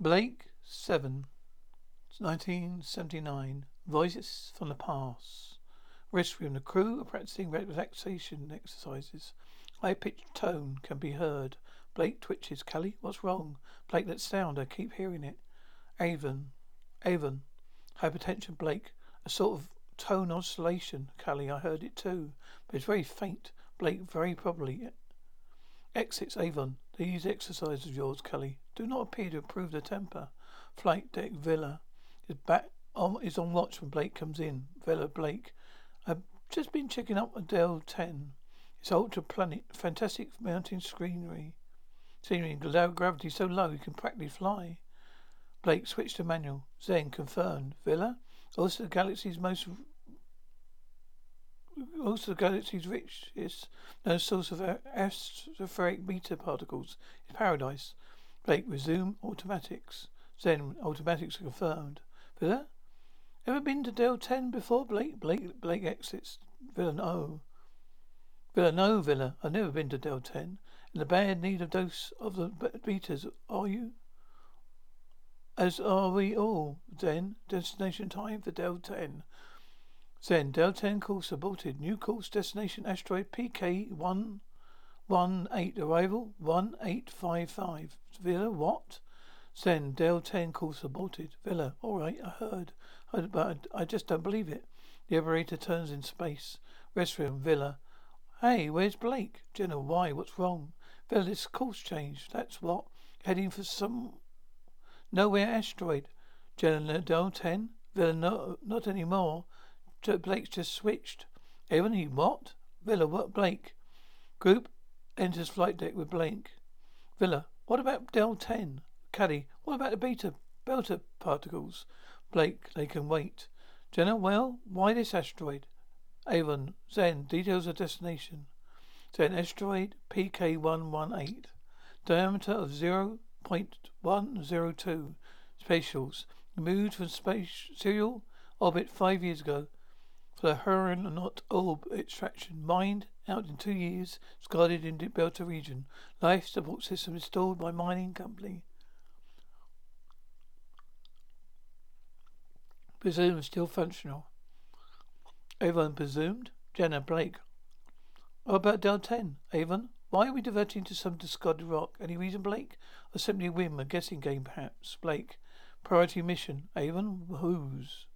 Blake, 7. 1979. Voices from the past. Rescue and the crew are practicing relaxation exercises. High pitched tone can be heard. Blake twitches. Cally, what's wrong? Blake, that sound. I keep hearing it. Avon. Avon. Hypertension. Blake. A sort of tone oscillation. Cally, I heard it too. But it's very faint. Blake, very probably. Eh, exits. Avon. These exercises of yours, Cally, do not appear to improve the temper. Flight deck. Vila. Is back on, is on watch when Blake comes in. Vila. Blake. I've just been checking up Adele 10. It's ultra planet. Fantastic mountain scenery. Scenery. Gravity so low you can practically fly. Blake switched to manual. Zen confirmed. Vila? Also the galaxy's most also the galaxy's richest known source of atmospheric beta particles is paradise. Blake resume automatics. Zen automatics are confirmed. Vila? Ever been to Del 10 before, Blake? Blake Blake exits. Vila no. Vila no, Vila. I've never been to Del 10. In the bad need of dose of the betas, are you? As are we all. Then, destination time for Del 10. Zen, Del 10 course aborted. New course destination asteroid PK 118. Arrival 1855. Vila, what? Send Del 10 course aborted. Vila, alright, I heard. heard. But I just don't believe it. The operator turns in space. Restroom, Vila. Hey, where's Blake? Jenna, why? What's wrong? Vila, this course change. That's what. Heading for some Nowhere asteroid. Jenna Del 10? Vila, no, not anymore. Blake's just switched. Everyone, he what? Vila, what? Blake. Group enters flight deck with Blake. Vila, what about Del 10? Caddy, what about the beta, beta particles? Blake, they can wait. Jenna, well, why this asteroid? Avon, Zen, details of destination. Zen, asteroid PK118. Diameter of 0.102 spatials. Moved from space serial orbit five years ago the Huranout orb extraction. Mined out in two years. Discarded in the Delta region. Life support system installed by mining company. Presumed still functional. Avon presumed. Jenna Blake. What about Del 10? Avon? Why are we diverting to some discarded rock? Any reason, Blake? Or simply whim, a guessing game, perhaps? Blake. Priority mission. Avon? Whose?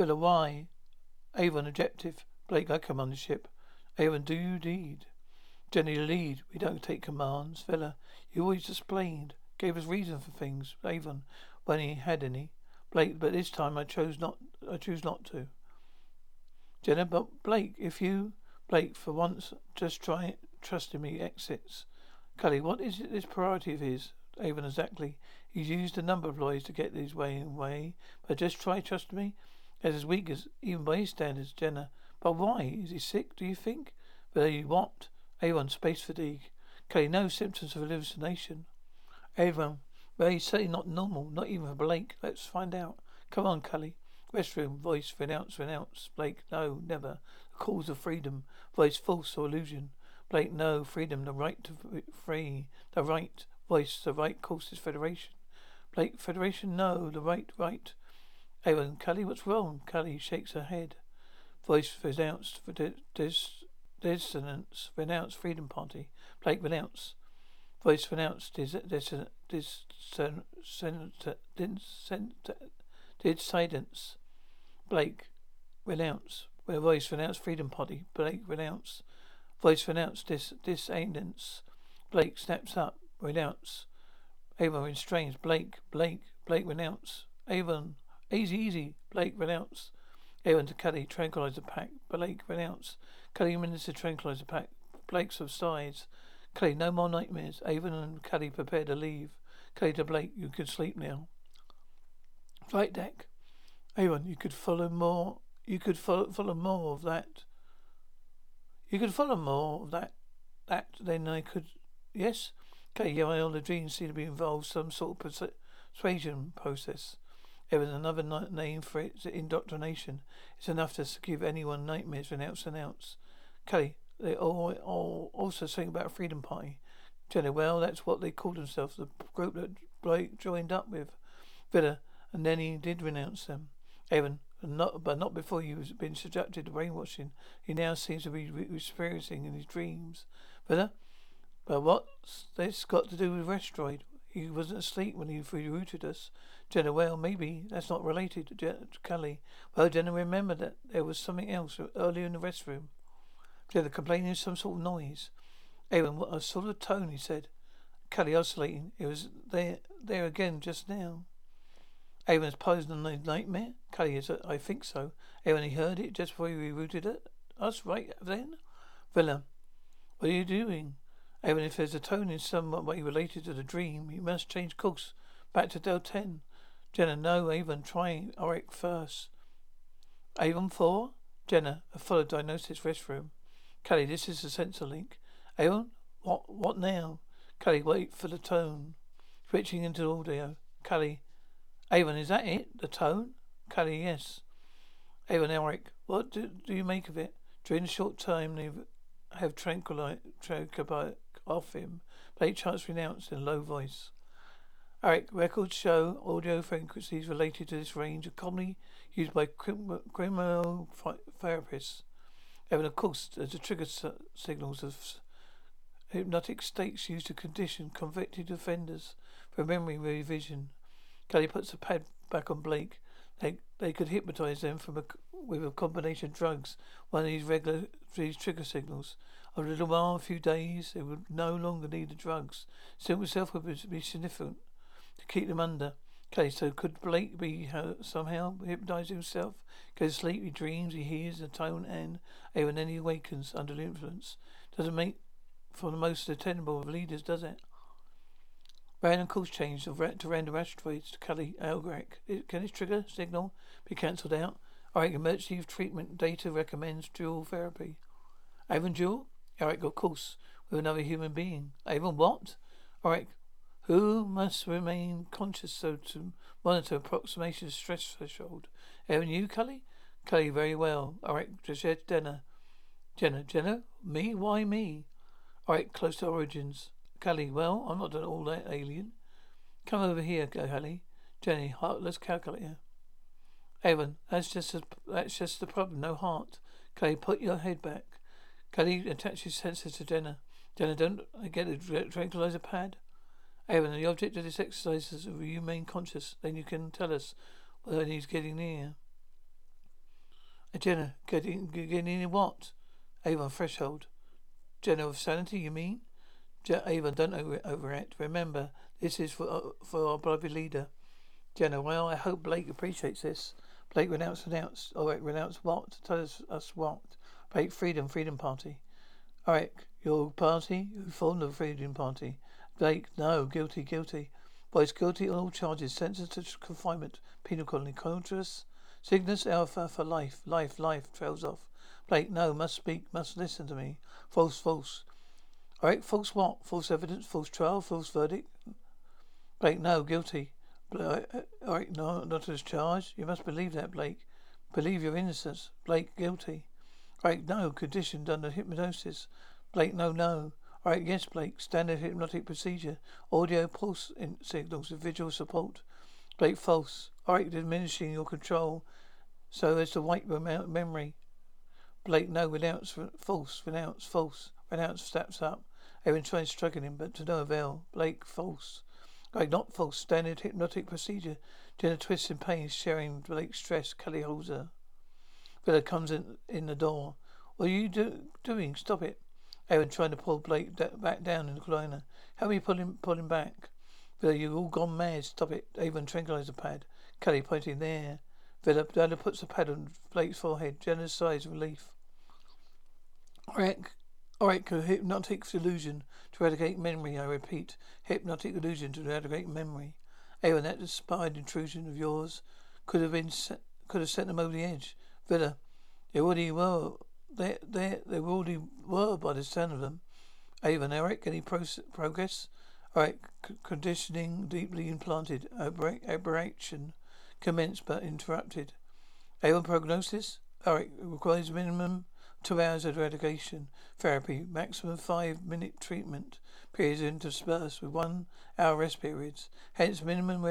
Vila, why? Avon, objective. Blake, I command the ship. Avon, do you indeed? Jenny, lead. We don't take commands. Vila, you always explained. Gave us reason for things. Avon, when he had any. Blake, but this time I chose not. I choose not to. Jenna, but Blake, if you Blake, for once, just try trusting me. Exits. Cally, what is this priority of his? Avon, exactly. He's used a number of lawyers to get his way and way, but just try trusting me. As as weak as even by his standards, Jenna. But why? Is he sick? Do you think? You what? Avon, space fatigue. Cally, no symptoms of hallucination. Avon, well, he's certainly not normal, not even for Blake. Let's find out. Come on, Cally. Restroom, voice, renounce, renounce. Blake, no, never. The cause of freedom. Voice, false or illusion. Blake, no, freedom, the right to free. The right. Voice, the right course is federation. Blake, federation, no, the right, right. Aaron, Cally, what's wrong? Cally shakes her head. Voice, renounced, for dis, dissonance, renounce, freedom party. Blake, renounce. Voice, renounce, dis, dis, dis. Blake, renounce. Where voice renounce freedom party. Blake, renounce. Voice renounce dis disandance. Blake snaps up. Renounce. Avon restrains. Blake, Blake, Blake renounce. Avon, easy, easy. Blake renounce. Avon to Cally, tranquilize the pack. Blake renounce. Cally tranquilize the pack. Blake subsides. Cally, no more nightmares. Avon and Cally prepare to leave. Cally to Blake, you could sleep now. Flight deck. Avon, you could follow more. You could follow, follow more of that. You could follow more of that. That then I could. Yes. Okay. Yeah, all the dreams seem to be involved some sort of persuasion process. There is another name for it, indoctrination. It's enough to give anyone nightmares, renounce, announce. Cally, they all, all also saying about freedom party. Jenna, well, that's what they called themselves, the group that Blake joined up with. Vila, and then he did renounce them. Evan, not, but not before you've been subjected to brainwashing. He now seems to be experiencing in his dreams. Vila, but what's this got to do with Restroid? He wasn't asleep when he rerouted us. Jenna, well, maybe that's not related to Je-. Well, Jenna, remember that there was something else earlier in the restroom. Jenna, complaining of some sort of noise. Aaron, what a sort of tone, he said. Cally oscillating. It was there, there again just now. Aaron's posing on a nightmare? Cally, is? I think so. Aaron, he heard it just before he rerouted it. Us right then? Vila, what are you doing? Aaron, if there's a tone in some way related to the dream, you must change course back to Del 10. Jenna, no, Avon, try Orac first. Avon 4? Jenna, a full diagnosis restroom. Cally, this is the sensor link. Avon, what, what now? Cally, wait for the tone. Switching into audio. Cally, Avon, is that it? The tone? Cally, yes. Avon, Orac, what do, do you make of it? During the short time they have tranquilized off him, Blake Chance renounced in a low voice. Orac, records show audio frequencies related to this range are commonly used by crim- criminal therapists. And of course, uh, as the trigger signals of hypnotic states used to condition convicted offenders for memory revision. Cally puts the pad back on Blake. They they could hypnotize them from a, with a combination of drugs, one of these regular these trigger signals. A little while, a few days, they would no longer need the drugs. Simple self would be significant to keep them under. Okay, so could Blake be uh, somehow hypnotizing himself? Goes to sleep, he dreams, he hears the tone, and and then he awakens under the influence. Doesn't make for the most attainable of leaders, does it? Random course change to random asteroids to Elgrek. Can this trigger signal be cancelled out? Alright, emergency treatment data recommends dual therapy. Avon dual? Alright, of course. With another human being. Avon what? Alright, who must remain conscious so to monitor approximation of stress threshold? Oh, Aaron, you, Cally? Cally, very well. Right, Josette Jenna. Jenna, Jenna? Me? Why me? Right, close to origins. Cally, well, I'm not an all that alien. Come over here, go, Cally. Jenny, heartless calculator. Aaron, that's just a, that's just the problem. No heart. Cally, put your head back. Cally attaches sensors to Jenna. Jenna, don't I get a tranquilizer pad? Aaron, the object of this exercise is you remain conscious. Then you can tell us whether he's getting near. Jenna, getting getting near what? Avon, threshold. Jenna of sanity, you mean? Je- Avon, don't over- overact. Remember, this is for uh, for our beloved leader. Jenna, well, I hope Blake appreciates this. Blake renounce, renounce. All right, renounce what? Tell us, us what? Blake, Freedom, Freedom Party. Orac, your party? Who formed the Freedom Party? Blake, no, guilty, guilty. Boys guilty on all charges, sentenced to confinement, penal colony, conscious. Cygnus Alpha for life, life, life, trails off. Blake, no, must speak, must listen to me. False, false. Alright, false what? False evidence, false trial, false verdict? Blake, no, guilty. Alright, uh, no, not as charged. You must believe that, Blake. Believe your innocence. Blake, guilty. Alright, no, conditioned under hypnosis. Blake, no, no. Alright, yes, Blake. Standard hypnotic procedure. Audio pulse signals with visual support. Blake, false. Alright, diminishing your control so as to wipe your memory. Blake, no, renounce, false, renounce, false, renounce, steps up. Aaron tries striking him, but to no avail. Blake, false. Blake, not false. Standard hypnotic procedure. Jenna twists in pain, sharing Blake's stress. Cally holds her. Vila comes in, in the door. What are you do, doing? Stop it. Aaron trying to pull Blake back down in the corner. Help me pull him, pull him back. Vila, you've all gone mad. Stop it. Avon tranquilizer pad. Cally pointing there. Vila, Vila puts the pad on Blake's forehead. Jenna's sighs relief. Alright, alright, hypnotic illusion to eradicate memory, I repeat. Hypnotic illusion to eradicate memory. Aaron, that inspired intrusion of yours could have been could have sent them over the edge. Vila, uh, they already were they, they, they already were by the sound of them. Avon, Orac, any pro- progress? All right, c- conditioning deeply implanted. Aber- aberration commenced but interrupted. Avon, prognosis? All right, requires minimum two hours of eradication therapy, maximum five minute treatment. periods interspersed with one hour rest periods. Hence, minimum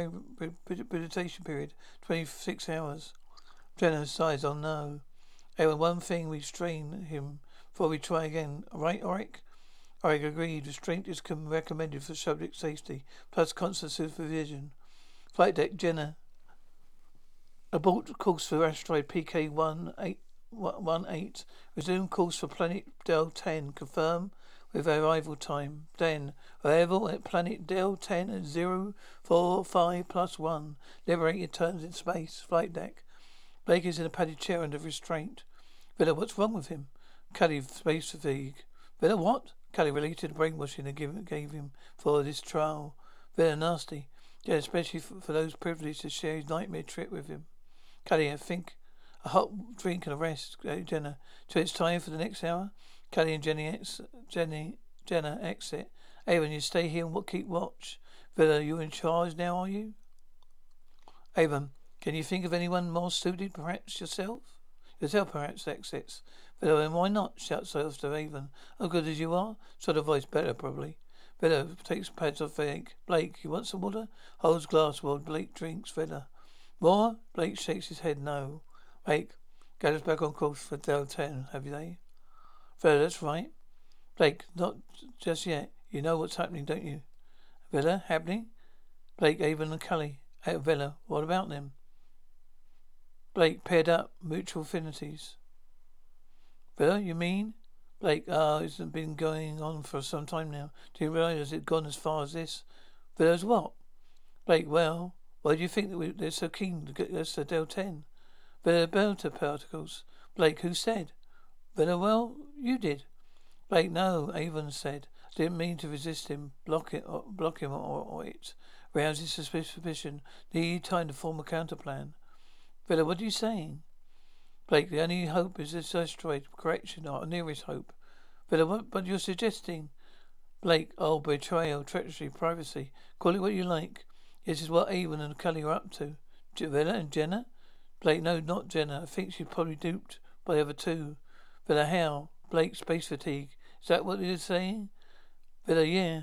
rehabilitation period, 26 hours. Jenna sighs, oh no. Hey, one thing we strain him before we try again. Right, Orac? Orac agreed. Restraint is recommended for subject safety, plus constant supervision. Flight deck, Jenna. Abort course for asteroid PK-18. Resume course for planet Del 10. Confirm with arrival time. Then, arrival at planet Del 10 at 045 plus 1. Liberator turns in space. Flight deck. Blake is in a padded chair under restraint. Vila, what's wrong with him? Cally, space fatigue. Vila, what? Cally related brainwashing they gave, gave him for this trial. Vila, nasty. Yeah, especially for, for those privileged to share his nightmare trip with him. Cally, I think a hot drink and a rest, uh, Jenna. So it's time for the next hour? Cally and Jenny, ex- Jenny, Jenna exit. Avon, you stay here and keep watch. Vila, you in charge now, are you? Avon, can you think of anyone more suited, perhaps yourself? Yourself, perhaps, exits. Vila, and why not? shouts after Avon. As good as you are? Sort of voice better, probably. Vila takes pads off Blake. Blake, you want some water? Holds glass while Blake drinks. Vila. More? Blake shakes his head no. Blake, us back on course for Del 10, have they? Eh? Vila, that's right. Blake, not just yet. You know what's happening, don't you? Vila, happening? Blake, Avon and Cally. At Vila, what about them? Blake, paired up, mutual affinities. Vila, you mean? Blake, ah, uh, it's been going on for some time now. Do you realize it's gone as far as this? Vila's what? Blake, well, why do you think that we, they're so keen to get us to Del 10? Vila beta particles. Blake, who said? Vila, well, you did. Blake, no, Avon said. Didn't mean to resist him, block it, or block him, or, or it. Rouse his suspicion. Need time to form a counterplan. Vila, what are you saying? Blake, the only hope is this asteroid correction, our nearest hope. Vila, what, but you're suggesting. Blake, oh, betrayal, treachery, privacy. Call it what you like. This is what Avon and Cally are up to. Vila and Jenna? Blake, no, not Jenna. I think she's probably duped by the other two. Vila, how? Blake, space fatigue. Is that what you're saying? Vila, yeah.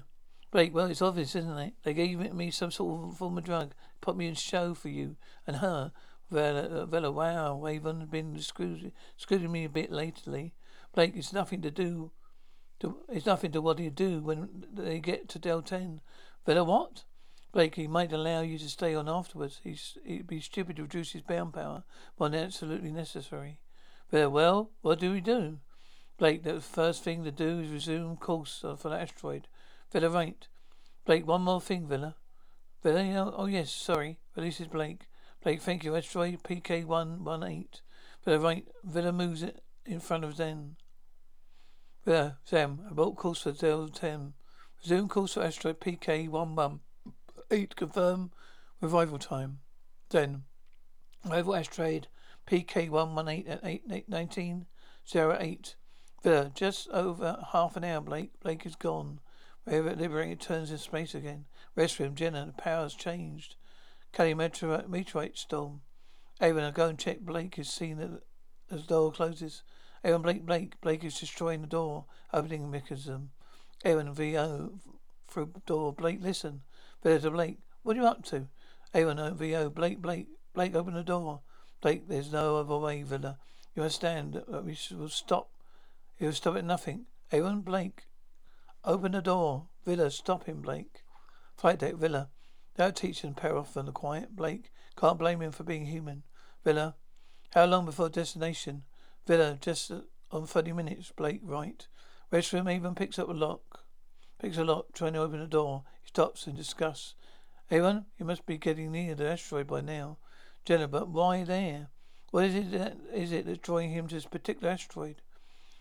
Blake, well, it's obvious, isn't it? They gave me some sort of form of drug, put me in show for you and her. Vila, uh, Vila wow, Avon has been screwing, me a bit lately. Blake, it's nothing to do. To, it's nothing to what you do when they get to Del 10. Vila, what? Blake, he might allow you to stay on afterwards. He's, he'd be stupid to reduce his bound power when absolutely necessary. Vila, well, what do we do? Blake, the first thing to do is resume course for the asteroid. Vila, right. Blake, one more thing, Vila. Vila, oh yes, sorry. Releases Blake. Blake, thank you. Asteroid PK118. Vila, right. Vila moves it in front of Zen. Vila, Sam, abort course for Del 10. Resume course for asteroid PK118. confirm revival time. Then, arrival asteroid PK118 at 8, 1908. Vila, just over half an hour, Blake. Blake is gone. Wherever it Liberator turns in space again. Restroom, Jenna, the power's changed. Cally meteorite, storm. I go and check. Blake is seen as the door closes. Avon, Blake, Blake. Blake is destroying the door, opening mechanism. Um, Avon, VO, through door. Blake, listen. To Blake. What are you up to? Avon, uh, VO, Blake, Blake. Blake, open the door. Blake, there's no other way, Vila. You understand that we will stop He'll stop at nothing. Aaron Blake. Open the door. Vila, stop him, Blake. Flight deck, Vila. That'll teach him pair off on the quiet. Blake. Can't blame him for being human. Vila. How long before destination? Vila, just on thirty minutes. Blake, right. Restroom even picks up a lock. Picks a lock, trying to open the door. He stops in disgust. Aaron, you must be getting near the asteroid by now. Jenna, but why there? What is it that is it that's drawing him to this particular asteroid?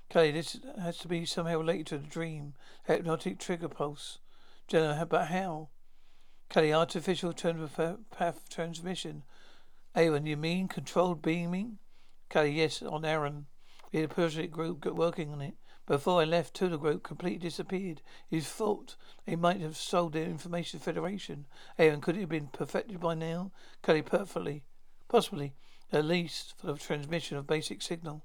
Cally, this has to be somehow related to the dream. Hypnotic trigger pulse. Jenna, but how? Cally, artificial path transmission. Aaron, you mean controlled beaming? Cally, yes, on Aaron. We had a project group working on it. Before I left, the group completely disappeared. He thought they might have sold their information the Federation. Aaron, could it have been perfected by now? Cally, perfectly. Possibly. At least for the transmission of basic signal.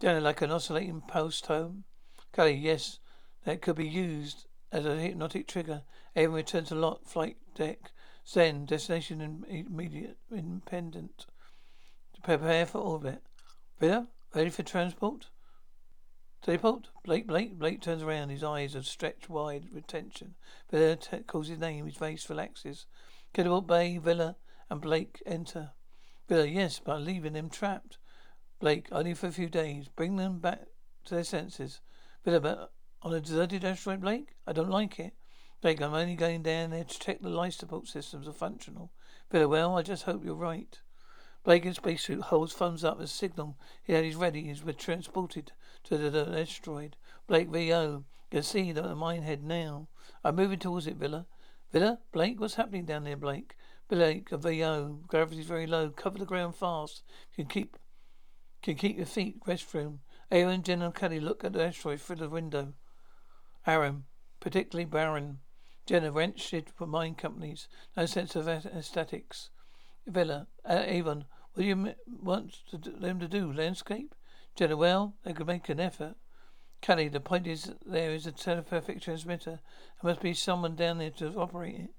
Down like an oscillating post home? Cally, yes, that could be used as a hypnotic trigger. Avon returns to lock flight deck. Zen, destination in, immediate, independent. Prepare for orbit. Vila, ready for transport? Teleport? Blake, Blake, Blake turns around. His eyes are stretched wide with tension. Vila calls his name. His face relaxes. Catapult Bay, Vila, and Blake enter. Vila, yes, but leaving them trapped. Blake, only for a few days. Bring them back to their senses. Vila, but on a deserted asteroid, Blake? I don't like it. Blake, I'm only going down there to check the life support systems are functional. Vila, well, I just hope you're right. Blake in spacesuit holds thumbs up as signal he had his ready. Been transported to the, the asteroid. Blake VO. Can see the minehead now. I'm moving towards it, Vila. Vila? Blake? What's happening down there, Blake? Blake, VO. Gravity's very low. Cover the ground fast. Can keep can keep your feet restroom. Aaron, Jen and Cally look at the asteroid through the window. Aaron, particularly barren. Jenna, wrenched for mine companies. No sense of aesthetics. Vila, uh, Avon, what do you want to them to do? Landscape? Jenna, well, they could make an effort. Cally, the point is there is a telepathic transmitter. There must be someone down there to operate it.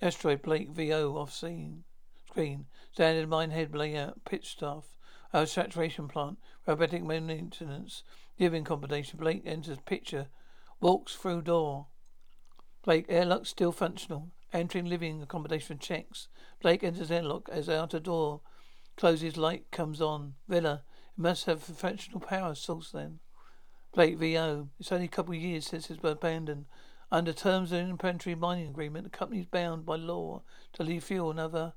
Asteroid Blake VO off scene. Screen. Standard minehead layout. Pitch staff. Our saturation plant. Robotic maintenance. Giving combination. Blake enters picture. Walks through door. Blake, airlock still functional. Entering living accommodation checks. Blake enters airlock as outer door closes. Light comes on. Vila. It must have functional power source then. Blake VO. It's only a couple of years since it's been abandoned. Under terms of an interplanetary mining agreement, the company is bound by law to leave fuel another.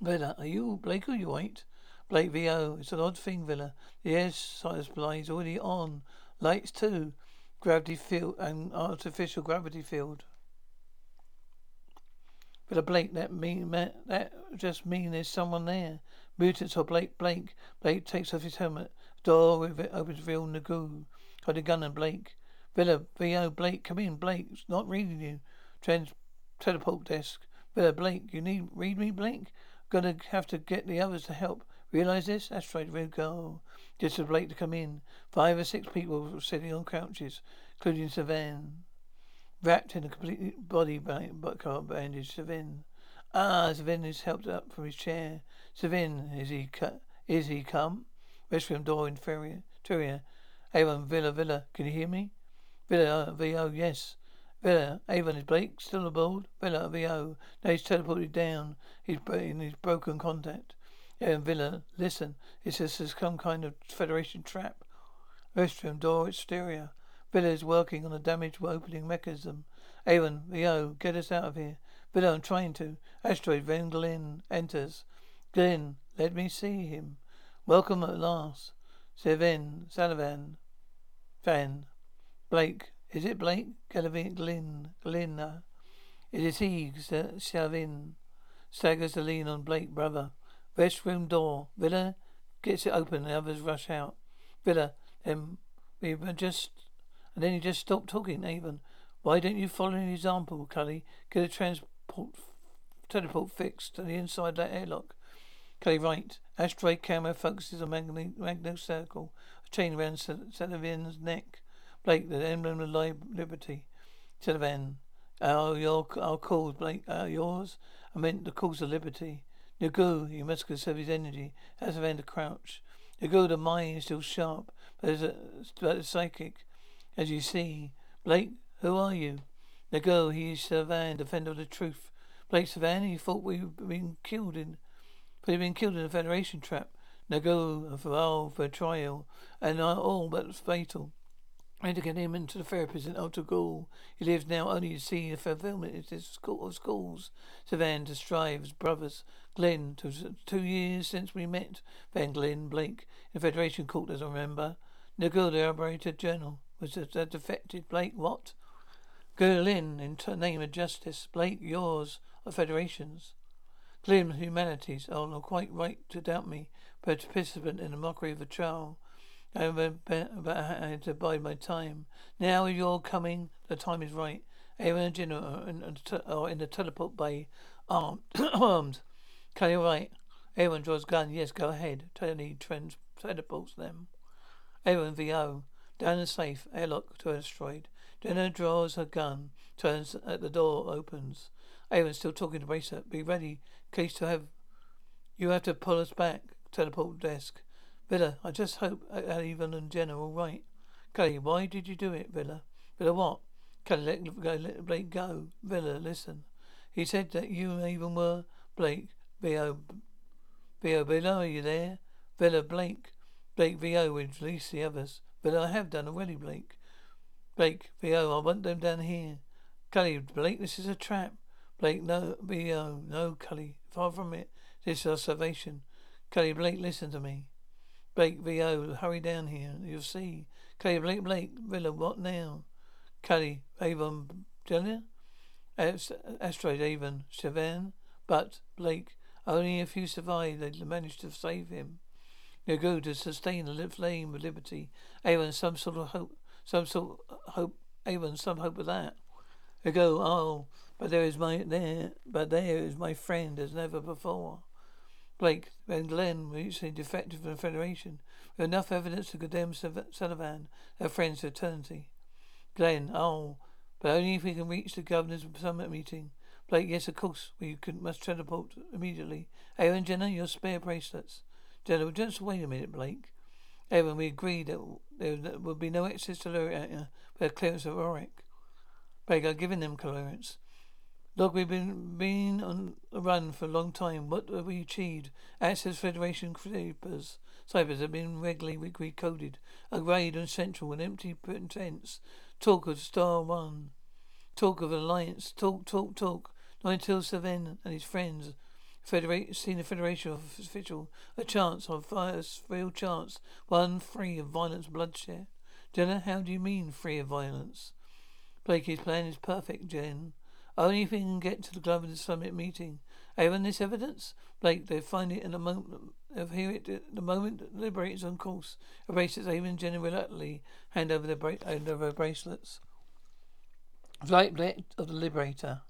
Vila, are you Blake? or you ain't? Blake VO. It's an odd thing, Vila. The air supply is already on. Lights too. Gravity field and artificial gravity field. But a Blake, that mean that just mean there's someone there. Mutants or Blake Blake. Blake takes off his helmet. Door with it opens real Nagu. Got a gun and Blake. Vila, VO, Blake, come in, Blake. Not reading you. Trans teleport desk. Vila, Blake, you need read me, Blake? Gonna have to get the others to help. Realize this? Asteroid Red Girl. Just for Blake to come in. Five or six people sitting on couches, including Shivan. Wrapped in a complete body bandage, Shivan. Ah, Shivan is helped up from his chair. Shivan, is he cut? Is he come? Restroom door inferior. Interior. Avon, Vila, Vila. Can you hear me? Vila, uh, VO, yes. Vila, Avon, is Blake still aboard? Vila, VO. No, he's teleported down. He's in his broken contact. Yeah, Vila, listen. It's just some kind of Federation trap. Restroom door exterior. Vila is working on a damaged opening mechanism. Avon, VO, get us out of here. Vila, I'm trying to. Asteroid, Van Glenn enters. Glenn, let me see him. Welcome at last. Seven, Sullivan, Van, Blake. Is it Blake? Galvin, Glynn, Glynn. It is he, Shivan. Staggers to lean on Blake, brother. Restroom door. Vila gets it open, and the others rush out. Vila, then we were just and then he just stopped talking, Avon. Why don't you follow an example, Cally? Get a transport teleport fixed to the inside of that airlock. Cally, right. Asteroid camera focuses on magnet, magnet circle, a chain around Sullivan's neck. Blake, the emblem of liberty. Sullivan, our, your, our cause, Blake, are yours? I meant the cause of liberty. Nagu, you must conserve his energy. As a van to crouch. Nagu, the mind is still sharp, but it's, a, but psychic. As you see. Blake, who are you? Nagu, he is Shivan, defender of the truth. Blake Shivan, he thought we'd been killed in but he'd been killed in a Federation trap. Nagu for all for trial, and all but fatal. I had to get him into the therapist in Alta Gaul. He lives now only to see the fulfillment of his school of schools. To strive as brothers. Glenn, to two years since we met. Van Glenn Blake in Federation Court, as I remember. Nagu, the operator journal. Was that defected Blake? What? Glenn, in t- name of justice. Blake, yours, of Federations. Glim humanities. Oh, not quite right to doubt me. but Participant in the mockery of a child. I had uh, to bide my time. Now you're coming. The time is right. Aaron and Jenna are in, the teleport bay, armed. armed. Can you right? Aaron draws gun. Yes, go ahead. Tony trans teleports them. Aaron VO. Down the safe. Airlock to asteroid. Jenna draws her gun, turns at the door, opens. Avon's still talking to Bracelet. Be ready, case to have. You have to pull us back. Teleport desk. Vila, I just hope uh, uh, Avon and Jenna are all right. Cally, why did you do it, Vila? Vila, what? Cally, let, go, let Blake go. Vila, listen. He said that you and were Blake. V.O. V.O. Vila, are you there? Vila, Blake. Blake, V.O. release the others. Vila, I have done already, Blake. Blake, V.O. I want them down here. Cally, Blake, this is a trap. Blake, no, V.O. No, Cally. Far from it. This is our salvation. Cally, Blake, listen to me. Blake, V.O. Hurry down here. You'll see. Cally, Blake, Blake, Vila, what now? Cally, Avon, Jenna? Asteroid, Avon, Shivan. But, Blake, only if you survive, they managed to save him. You're going to sustain the flame of liberty. Avon, some sort of hope, some sort of hope, Avon, some hope of that. You go, oh, but there is my, there, but there is my friend as never before. Blake and Glenn recently defected from the Federation with enough evidence to condemn Servalan, their friends to eternity. Glenn, oh, but only if we can reach the governor's summit meeting. Blake, yes, of course. We could, must teleport immediately. Aaron, Jenna, your spare bracelets. Jenna, just wait a minute, Blake. Aaron, we agreed that there would be no access to Lyria but a clearance of Orac. Blake, I've given them clearance. Look, we've been been on a run for a long time. What have we achieved? Access Federation creepers. Cyphers have been regularly recoded. A raid on Central and empty pretense. Talk of Star One. Talk of Alliance. Talk, talk, talk. Until Shivan and his friends Federate, senior Federation official, a chance of first real chance, one free of violence, bloodshed. Jenna, how do you mean free of violence? Blakey's plan is perfect, Jen. Only if we can get to the Governor's Summit meeting. Avon, this evidence? Blake, they find it in a moment. They'll hear it the moment the Liberator's on course. Erases Avon and Jenna reluctantly hand over the bra- over bracelets. Flight of the Liberator.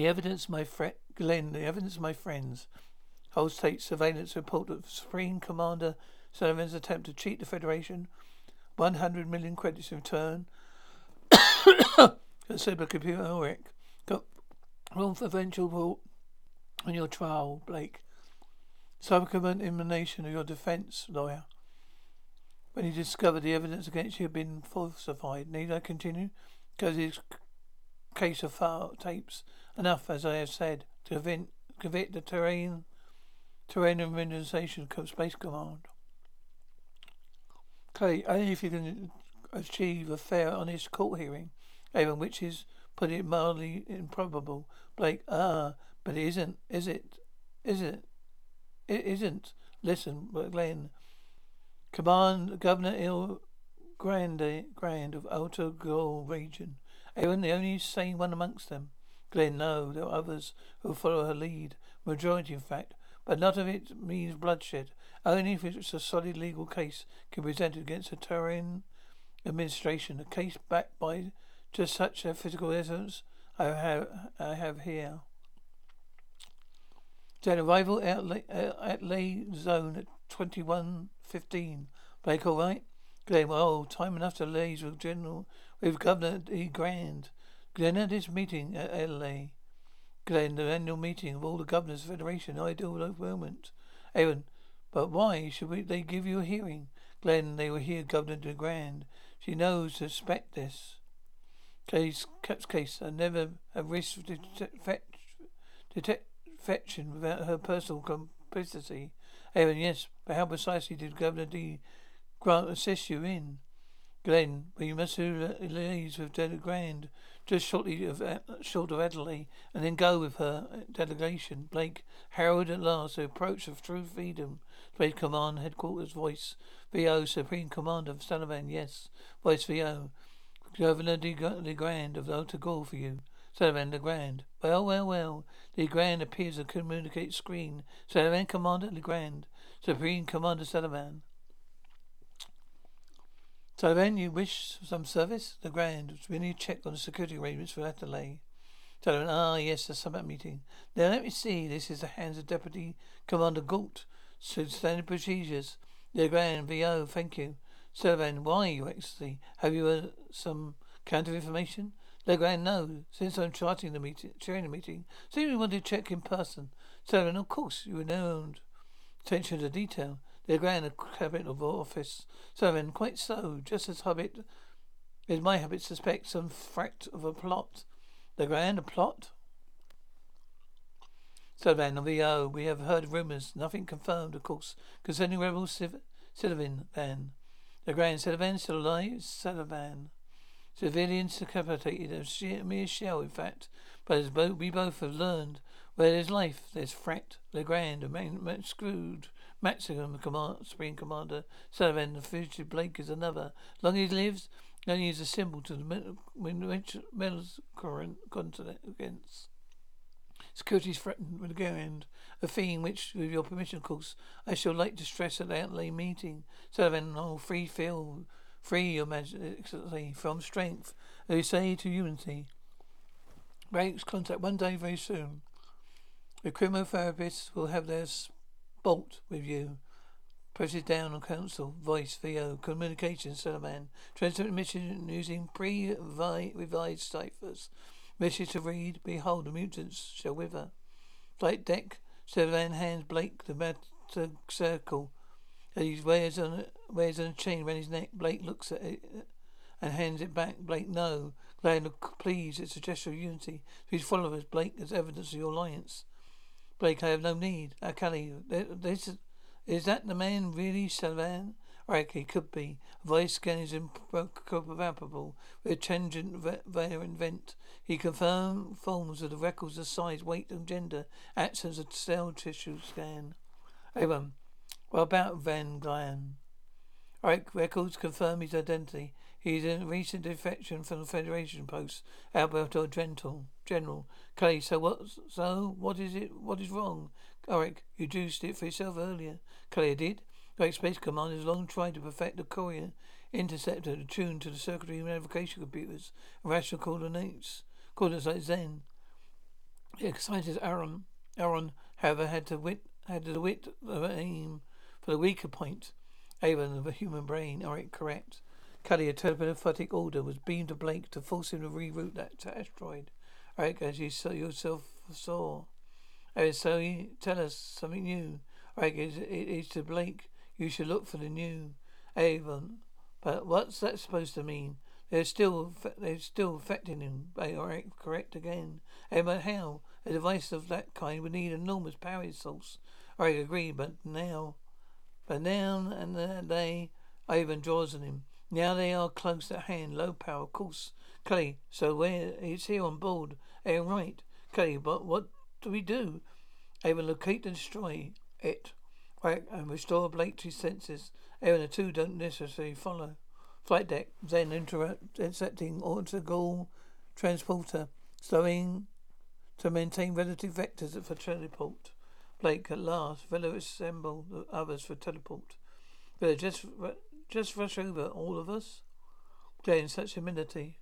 The evidence, my friend Glenn, the evidence of my friends. Whole state surveillance report of Supreme Commander Servalan's attempt to cheat the Federation. 100 million credits in return. Consider computer Ulrich. Got room for eventual on your trial, Blake. Subsequent emanation of your defense lawyer. When he discovered the evidence against you had been falsified. Need I continue? Because his case of file tapes Enough, as I have said, to convict, the terrain, terrain administration space command. Okay, only if you can achieve a fair, honest court hearing, even which is, put it mildly, improbable. Blake, ah, but it isn't, is it? Is it? It isn't. Listen, Glenn. Command Governor Il Grande, Grand of Alta Gaul region. Aaron, the only sane one amongst them. Glenn, no, there are others who follow her lead, majority in fact, but none of it means bloodshed. Only if it's a solid legal case can be presented against the Terran administration, a case backed by just such a physical evidence I have, I have here. Then arrival at, lay, uh, at lay zone at 2115. Blake, all right? Glenn, well, time enough to laze with General, with Governor D. Grand. Glenn at this meeting at LA. Glenn, the annual meeting of all the governors Federation, ideal moment. Aaron, but why should we, they give you a hearing? Glenn, they will hear Governor de Grand. She knows to suspect this. Case, case, I never have risked defection without her personal complicity. Aaron, yes, but how precisely did Governor D. Grant assist you in? Glenn, you must liaise with De Grand just shortly of, short of and then go with her delegation. Blake, Harold at last, the approach of true freedom. Space Command Headquarters voice. VO, Supreme Commander of Servalan, yes. Voice VO. Governor de, de Grand of Alta Gaul for you. Servalan de Grand. Well, well, well. De Grand appears to communicate screen. Servalan Commander de Grand. Supreme Commander Servalan. Servalan, you wish some service? The Grand. We need to check on the security arrangements for Adelaide. Servalan, ah, yes, the summit meeting. Now let me see. This is the hands of Deputy Commander Gault. So standard procedures. The Grand, VO, thank you. Servalan, why, Your Excellency? Have you uh, some counter information? Le Grand, no. Since I'm charting the meeting, chairing the meeting, so you wanted to check in person. Servalan, of course, you renowned attention to detail. Le Grand, a cabinet of office. Servalan, quite so. Just as habit is my habit suspect some fact of a plot. Le Grand, a plot? Servalan, of VO, we have heard rumours, nothing confirmed, of course, concerning rebel Civ- Sullivan Van. Le Grand, Sullivan still alive? Servalan. Civilians decapitated, a mere shell, in fact. But as bo- we both have learned, where there's life, there's fract. Le Grand, a man, man screwed. The command, Supreme Commander Servalan, the fugitive Blake is another. Long as he lives, only is a symbol to the metals continent against. Security is threatened with Le Grand, a theme which, with your permission, of course, I shall like to stress at the outlay meeting. Servalan, oh, free feel Free your majesty from strength, they say to unity. Breaks contact one day very soon. The therapists will have their bolt with you. Presses down on council. Voice, VO. Communication, Servalan. Transmit mission using pre-revised ciphers. Message to read. Behold, the mutants shall wither. Flight deck. Sullivan hands Blake the matter circle. He wears on wears on a chain around his neck. Blake looks at it uh, and hands it back. Blake, no. Glad please, it's a gesture of unity. To his followers, Blake, as evidence of your alliance. Blake, I have no need. Cally, this, is that the man really, Sullivan? Right, he could be. Voice scan is improbable. With tangent variant vent. He confirms forms of the records of size, weight, and gender. Acts as a cell tissue scan. Everyone, um, what about Van Glen? Right, records confirm his identity. He's in a recent defection from the Federation post. Alberto Gentle, General. Clay, so what? So what is it? What is wrong? Orac, you juiced it for yourself earlier. Clay did. Great Space Command has long tried to perfect the courier interceptor tuned to the circuitry navigation computers and rational coordinates, coordinates like Zen. The scientist Aaron, Aaron, however, had to wit, had the wit of aim for the weaker point, Avon of a human brain, it correct? Cally, a telepathic order was beamed to Blake to force him to reroute that asteroid. Orac, as you saw yourself saw. Eric, so you tell us something new. Orac, it is to Blake. You should look for the new Avon. But what's that supposed to mean? They're still they're still affecting him. Orac, correct again. Hey, but how? A device of that kind would need enormous power source. Orac agreed, but now but now and they Ivan draws on him. Now they are close at hand, low power, of course. Cally, so where he's here on board. Aaron right. Cally, but what do we do? Aaron locate and destroy it. Right, and restore Blake to his senses. Aaron, the two don't necessarily follow. Flight deck, then intercepting orbital transporter, slowing to maintain relative vectors for teleport. Blake, at last, fellow assemble the others for teleport. Will just just rush over all of us? In such humility.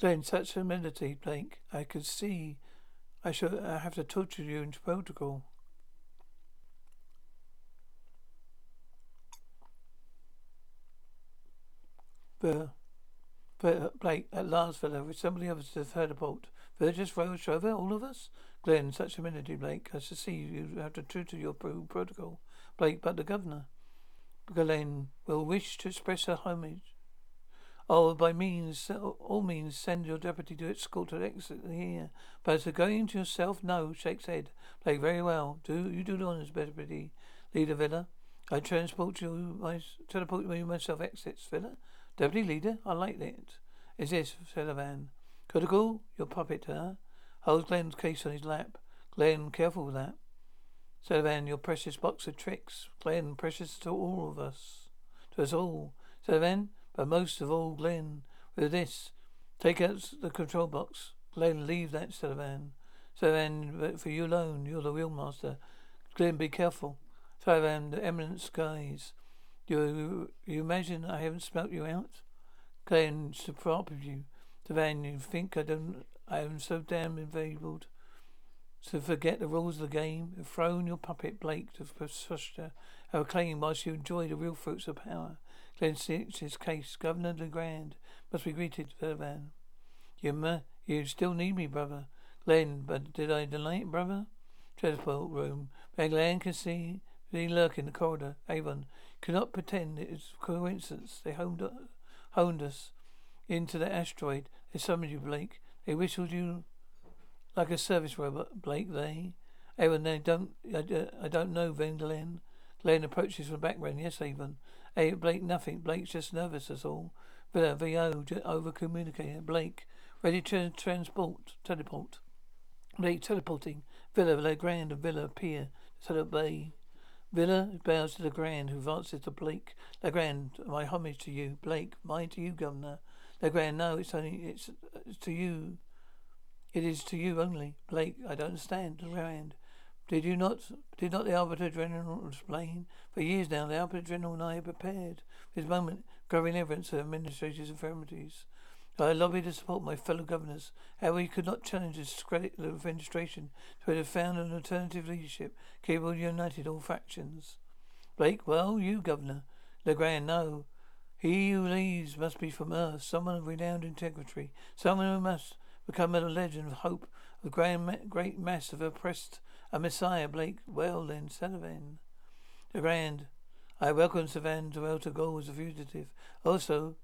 Then such humility, Blake, I could see I shall have to torture you into protocol. But, but Blake, at last, with somebody of us have heard about. Virgis, Rose, over all of us? Glenn, such humility, Blake. I shall see you have to tutor your protocol. Blake, but the governor. Glenn will wish to express her homage Oh, by means, all means, send your deputy to escort to exit here. But as to going to yourself, no, shakes head. Play very well. Do you do the honours, deputy leader Vila? I transport you, my, teleport you myself exits, Vila. Deputy leader, I like it. Is this, Sullivan? Critical, your puppet, huh? Holds Glenn's case on his lap. Glenn, careful with that. Sullivan, your precious box of tricks. Glenn, precious to all of us. To us all. Sullivan, but most of all, Glenn. With this, take out the control box. Glenn, leave that, Sullivan. Sullivan, for you alone, you're the real master. Glenn, be careful. Sullivan, the eminent skies. You, you imagine I haven't smelt you out? Glenn, to prop you. Sullivan, you think I don't, I am so damn inveigled. So forget the rules of the game. Have thrown your puppet Blake to Fruster. Have claim whilst you enjoy the real fruits of power. Glenn his case. Governor Le Grand must be greeted, Vervan. You, you still need me, brother. Glenn, but did I delay brother? Transport room. Van Glenn can see they lurk in the corridor. Avon cannot pretend it is coincidence. They honed, honed us into the asteroid. They summoned you, Blake. They whistled you like a service robot, Blake. They. Avon, they don't. I, I don't know. Van Glenn. Glenn approaches from the background. Yes, Avon. Hey, Blake, nothing. Blake's just nervous. That's all. Vila, VO, over communicator. Blake, ready to transport, teleport. Blake teleporting. Vila, Legrand, and Vila appear to obey. Vila bows to Le Grand, who advances to Blake. Le Grand, my homage to you. Blake, mine to you, Governor. Le Grand, no, it's only it's, it's to you. It is to you only. Blake, I don't understand. Le Grand, did you not? Did not the Arbiter General explain? For years now, the Arbiter General and I are prepared for this moment, growing evidence of administrator's infirmities. I lobbied to support my fellow governors. However, we could not challenge the discredit of the administration to have found an alternative leadership capable of uniting all factions. Blake, well, you, Governor. Legrand, no. He who leads must be from Earth, someone of renowned integrity, someone who must become a legend of hope, a grand, great mass of oppressed, a messiah, Blake. Well, then, Sullivan. Grand. I welcome Savan to Elta Gold as a fugitive. Also,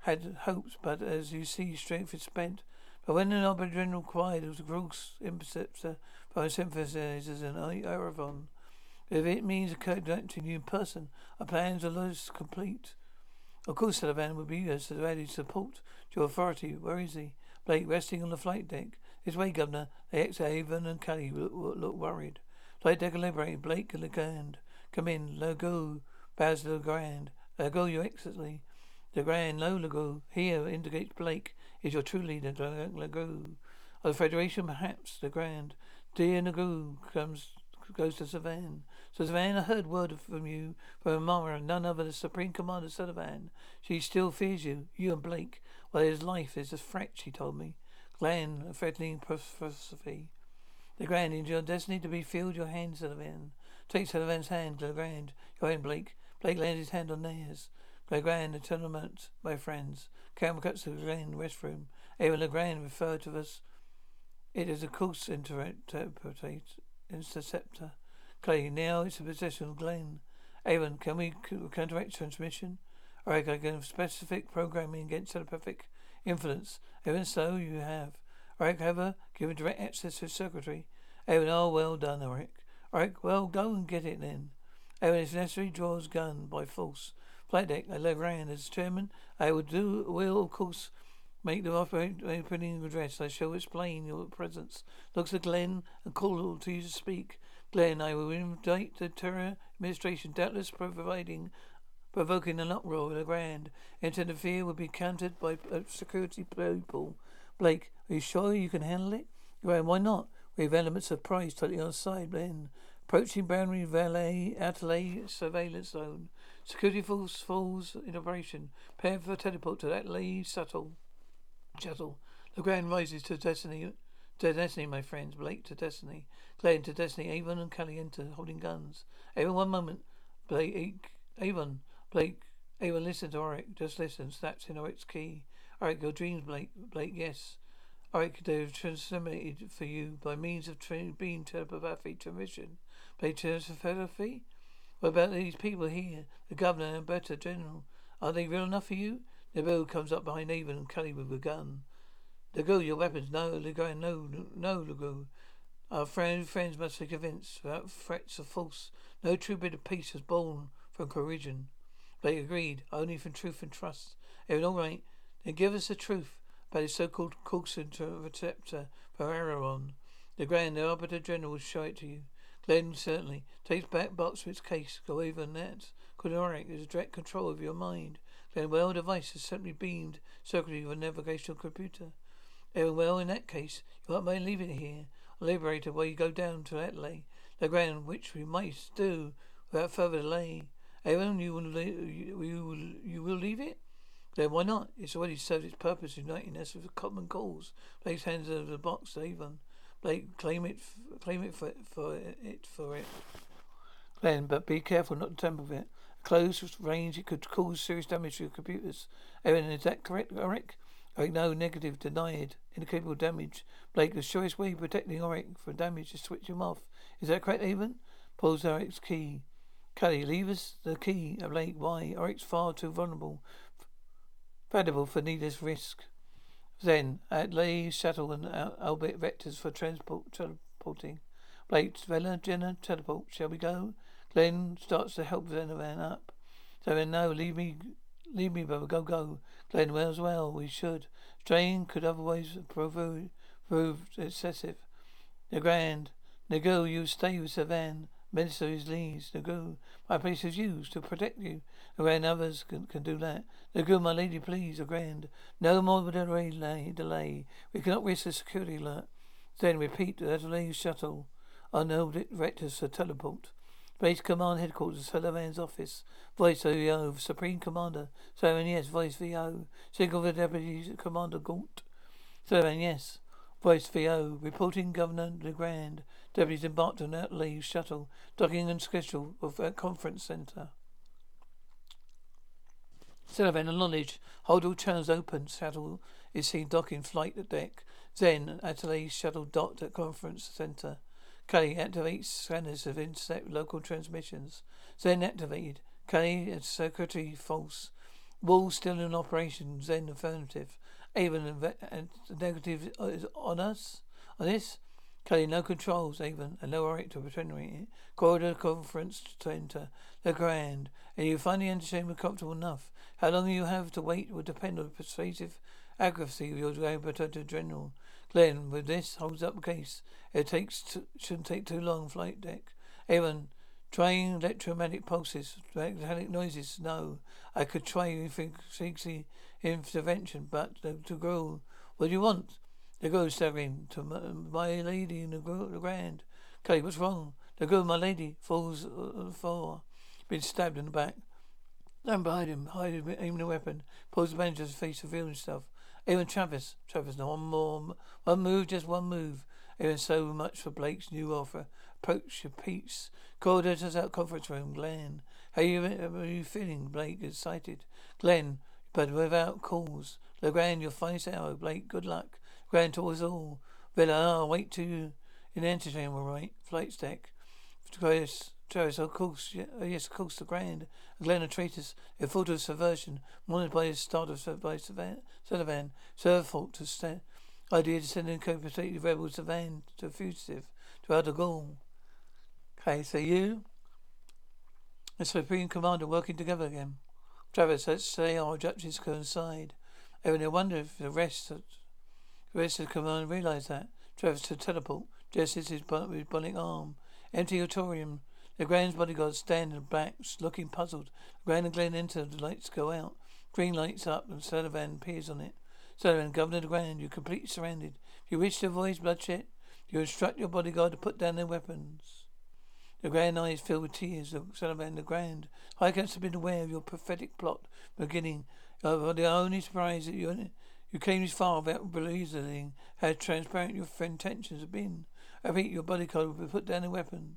had hopes, but as you see, strength is spent. But when an General cried, it was a gross interceptor by sympathizers and Eravon. If it means conducting you in person, our plans are less complete. Of course, Sullivan will be as ready support to authority. Where is he? Blake resting on the flight deck. This way, Governor. The ex Avon and Cally look, worried. Flight deck liberated. Blake and Le Grand. Come in. Let go. Bows to Le Grand. Let go you excellently. The Grand Lolago here indicates Blake is your true leader, Lago. Of the Federation, perhaps, the Grand. Dear Nagu comes goes to Savan. So Savan, I heard word from you from Amara, none other than Supreme Commander Servalan. She still fears you, you and Blake. Well, his life is a threat, she told me. Glenn, a threatening prophecy. The Grand, in your destiny to be filled your hand, Sullivan. Take Sullivan's hand, the Grand. Your own Blake. Blake lays his hand on theirs. The tournament, my friends. Camera cuts to Le Grand, restroom. Ava Le Grand referred to us. It is a interpretate interceptor. Clay, now it's a possession of Glenn. Avon, can we counteract transmission? Alright, I can have specific programming against telepathic influence. Even so, you have. Alright, however, given direct access to the secretary. Avon, oh, well done, Orac. Alright, well, go and get it then. Avon, if necessary, draws gun by force. Flight deck, I Le Grand as chairman. I will do will of course make the opening address. I shall explain your presence. Looks at Glenn and call to you to speak. Glenn, I will invite the terror administration, doubtless providing provoking an uproar. The grand. The fear will be countered by security people. Blake, are you sure you can handle it? Graham, why not? We have elements of price totally on side, Glenn. Approaching boundary valet, outlay surveillance zone. Security force falls in operation. Prepare for teleport to that Lee shuttle. Shuttle. Le Grand rises to destiny. To destiny, my friends. Blake to destiny. Glenn to destiny. Avon and enter, holding guns. Avon, one moment. Blake. Avon. Blake. Oh, Avon, listen to Orac. Just listen. Snaps in Orac's key. Orac, your dreams, Blake. Blake, yes. Orac, they've transmitted for you by means of tra- beam telepathy transmission. Blake, telepathy? What about these people here? The governor and better general. Are they real enough for you? Neville comes up behind Avon and Cally with a gun. Legault, your weapons. No, Legault, no, no, Legault. Our friend, friends must be convinced, without threats of force, no true bit of peace was born from coercion. They agreed, only from truth and trust. Evan, all right, then give us the truth about his so-called course interceptor for Araron. The Grand Arbiter General will show it to you. Glenn certainly takes back box for its case. Go even that. Kodoric is direct control of your mind. Glenn, well, device is simply beamed circuitry of a navigational computer. Very well, in that case, you won't mind leaving it here. Liberator, while you go down to Adelaide, the ground which we might do without further delay. Aaron, you will, you, you, you will leave it? Then why not? It's already served its purpose, uniting us with a common cause. Blake's hands over the box, Avon. Blake, claim it, claim it for, for it, for it. Glenn, but be careful not to tamper with it. Close range, it could cause serious damage to your computers. Aaron, is that correct, Orac? Orac, no, negative, denied. Incapable damage. Blake, the surest way of protecting Orac from damage is to switch him off. Is that correct, Avon? Pulls Orac's key. Cally, leave us the key of Blake. Why? Orac's far too vulnerable. Valuable for needless risk. Then, at Lay Shuttle and Albert Vectors for transport teleporting. Blake, Vila, Jenna, teleport. Shall we go? Glenn starts to help Zenovan up. Zenovan, no, leave me, leave me, brother. Go, go. Glenn, well as well. We should. Strain could otherwise prove, prove excessive. The Grand. Nagu, you stay with Savan. Minister is leads. Nagu, my place is used to protect you. The Grand others can, can do that. The Nagu, my lady, please. The Grand. No more delay, delay. We cannot risk the security alert. Then repeat the delay shuttle. Unknown vectors for teleport. Base Command Headquarters, Servalan's office. Voice OEO, Supreme Commander. Servalan, yes. Voice VO. Signal the Deputy Commander Gaunt. Servalan, yes. Voice VO. Reporting Governor Le Grand. Deputies embarked on that leave shuttle. Docking and schedule of a conference center. Servalan, knowledge. Hold all channels open. Shuttle is seen docking flight at deck. Then, Atelier shuttle docked at conference center. Cally activates scanners of intercept local transmissions. Zen activated. Cally and secretary false. Wall still in operation. Zen affirmative. Avon and the negative is on us. On this. Cally no controls. Avon and no right to pretend Corridor conference center. The Grand. And you find the entertainment comfortable enough. How long you have to wait will depend on the persuasive accuracy of your Protector General. Glenn, with this holds up case. It takes t- shouldn't take too long. Flight deck. Avon, trying electromagnetic pulses, metallic noises. No, I could try frequency intervention, but the, the girl. What do you want? The girl staggering to my, my lady in the, the grand. What's wrong? The girl, my lady, falls on the floor. Been stabbed in the back. Stand behind him, hiding, aiming a weapon. Pulls the bandage's face, revealing stuff. Even Travis. Travis, no one more. One move, just one move. Even so much for Blake's new offer. Approach your peace. Corridor to that conference room. Glenn. How you, how are you feeling? Blake excited. Glenn, but without cause. Le Grand, your finest hour. Blake, good luck. Grand to us all. Vila, I'll wait you in the entertainment, right? Flight deck. Travis, Travis, of course, yeah, uh, oh yes, of course, the Grand. Glenn and traitors, a fault of subversion, monitored by the start of by Servalan, serve fault to stand. Idea to send in completely rebels to van to fugitive to Al Gaul. Okay, so you the Supreme Commander working together again. Travis, let's say our objectives coincide. I wonder if the rest of the rest of the command realise that. Travis to teleport, as his bionic arm. Empty auditorium the Grand's bodyguards stand in the back, looking puzzled. Grand and Glenn enter, the lights go out. Green lights up, and Servalan appears on it. Servalan, Governor Grand, you're completely surrounded. If you wish to avoid bloodshed, you instruct your bodyguard to put down their weapons. The grand eyes filled with tears. Servalan the Grand. High Council have been aware of your prophetic plot beginning. Uh, the only surprise that you you came this far without realizing how transparent your intentions have been. I repeat, your bodyguard will be put down their weapons.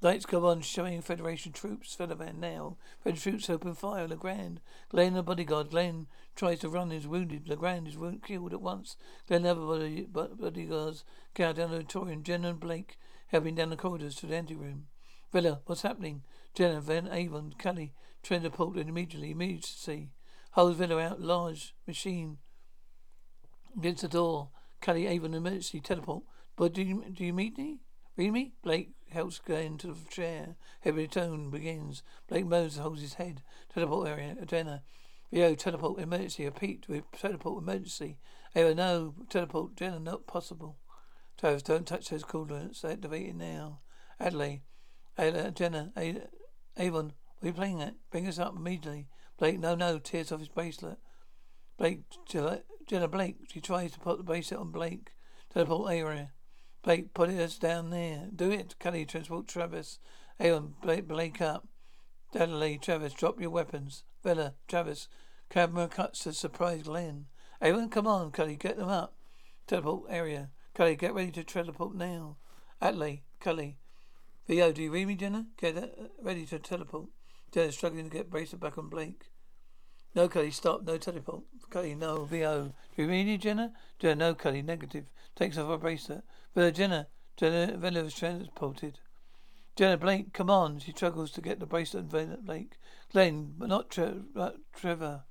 Lights go on, showing Federation troops. Servalan now. Federation troops open fire on Le Grand. Glenn, the bodyguard. Glenn tries to run, is wounded. Le Grand is wounded, killed at once. Glenn, the other body, bodyguards carry down the auditorium. Jen and Blake helping down the corridors to the anteroom. Vila, what's happening? Jenna, Van Avon, Cally, transported immediately. Emergency. Holds Vila out. Large machine against the door. Cally, Avon, emergency teleport. But do you, do you meet me? Read me? Blake helps go into the chair. Heavy tone begins. Blake Moses holds his head. Teleport area. Adena. Rio, teleport emergency. Repeat teleport emergency. Ava, no. Teleport. Jenna, not possible. Travis, don't touch those coordinates. They're activated now. Adelaide. Adelaide, uh, Jenna. Avon. What are you playing at? Bring us up immediately. Blake, no, no. Tears off his bracelet. Blake, Jenna Blake. She tries to put the bracelet on Blake. Teleport area. Blake, put it down there. Do it. Cally, transport Travis. Avon, Blake, Blake up. Adelaide, Travis, drop your weapons. Vila, Travis. Camera cuts to surprise Glenn. Everyone, come on, Cally, get them up. Teleport area. Cally, get ready to teleport now. Atley, Cally. VO, do you read me, Jenna? Get uh, ready to teleport. Jenna struggling to get bracelet back on Blake. No, Cally, stop. No teleport. Cally, no. VO. Do you read me, Jenna? Jenna, no, Cally, negative. Takes off her bracelet. Vila, Jenna. Jenna, Vila was transported. Jenna, Blake, come on. She struggles to get the bracelet on Vila, Blake. Glenn, but not Tre- uh, Trevor.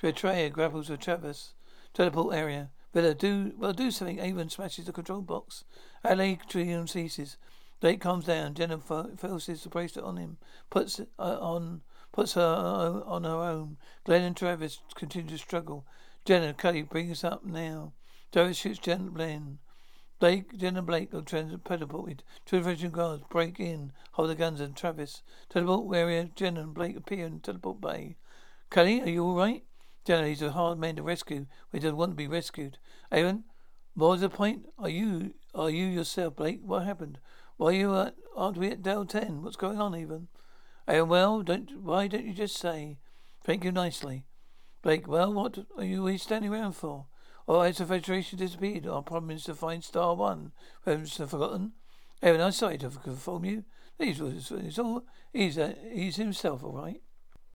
Betrayer grapples with Travis. Teleport area. Vila, do well. Do something. Avon smashes the control box. Trium ceases. Blake calms down. Jenna forces the bracelet on him. Puts uh, on. Puts her uh, on her own. Glenn and Travis continue to struggle. Jenna, bring us up now. Travis shoots Jenna Glenn. Blake, Jenna Blake are transported. Two French guards break in, hold the guns, and Travis. Teleport area. Jenna and Blake appear in teleport bay. Cally, are you all right? Generally, he's a hard man to rescue, but he doesn't want to be rescued. Aaron, what was the point? Are you are you yourself, Blake? What happened? Why are you at, aren't we at Dell Ten? What's going on, even? Aaron, well, don't why don't you just say? Thank you nicely. Blake, well, what are you standing around for? Oh, has the Federation disappeared? Our problem is to find Star One. Haven't forgotten? Aaron, I'm sorry to inform you. He's, he's, all, he's, uh, he's himself, all right.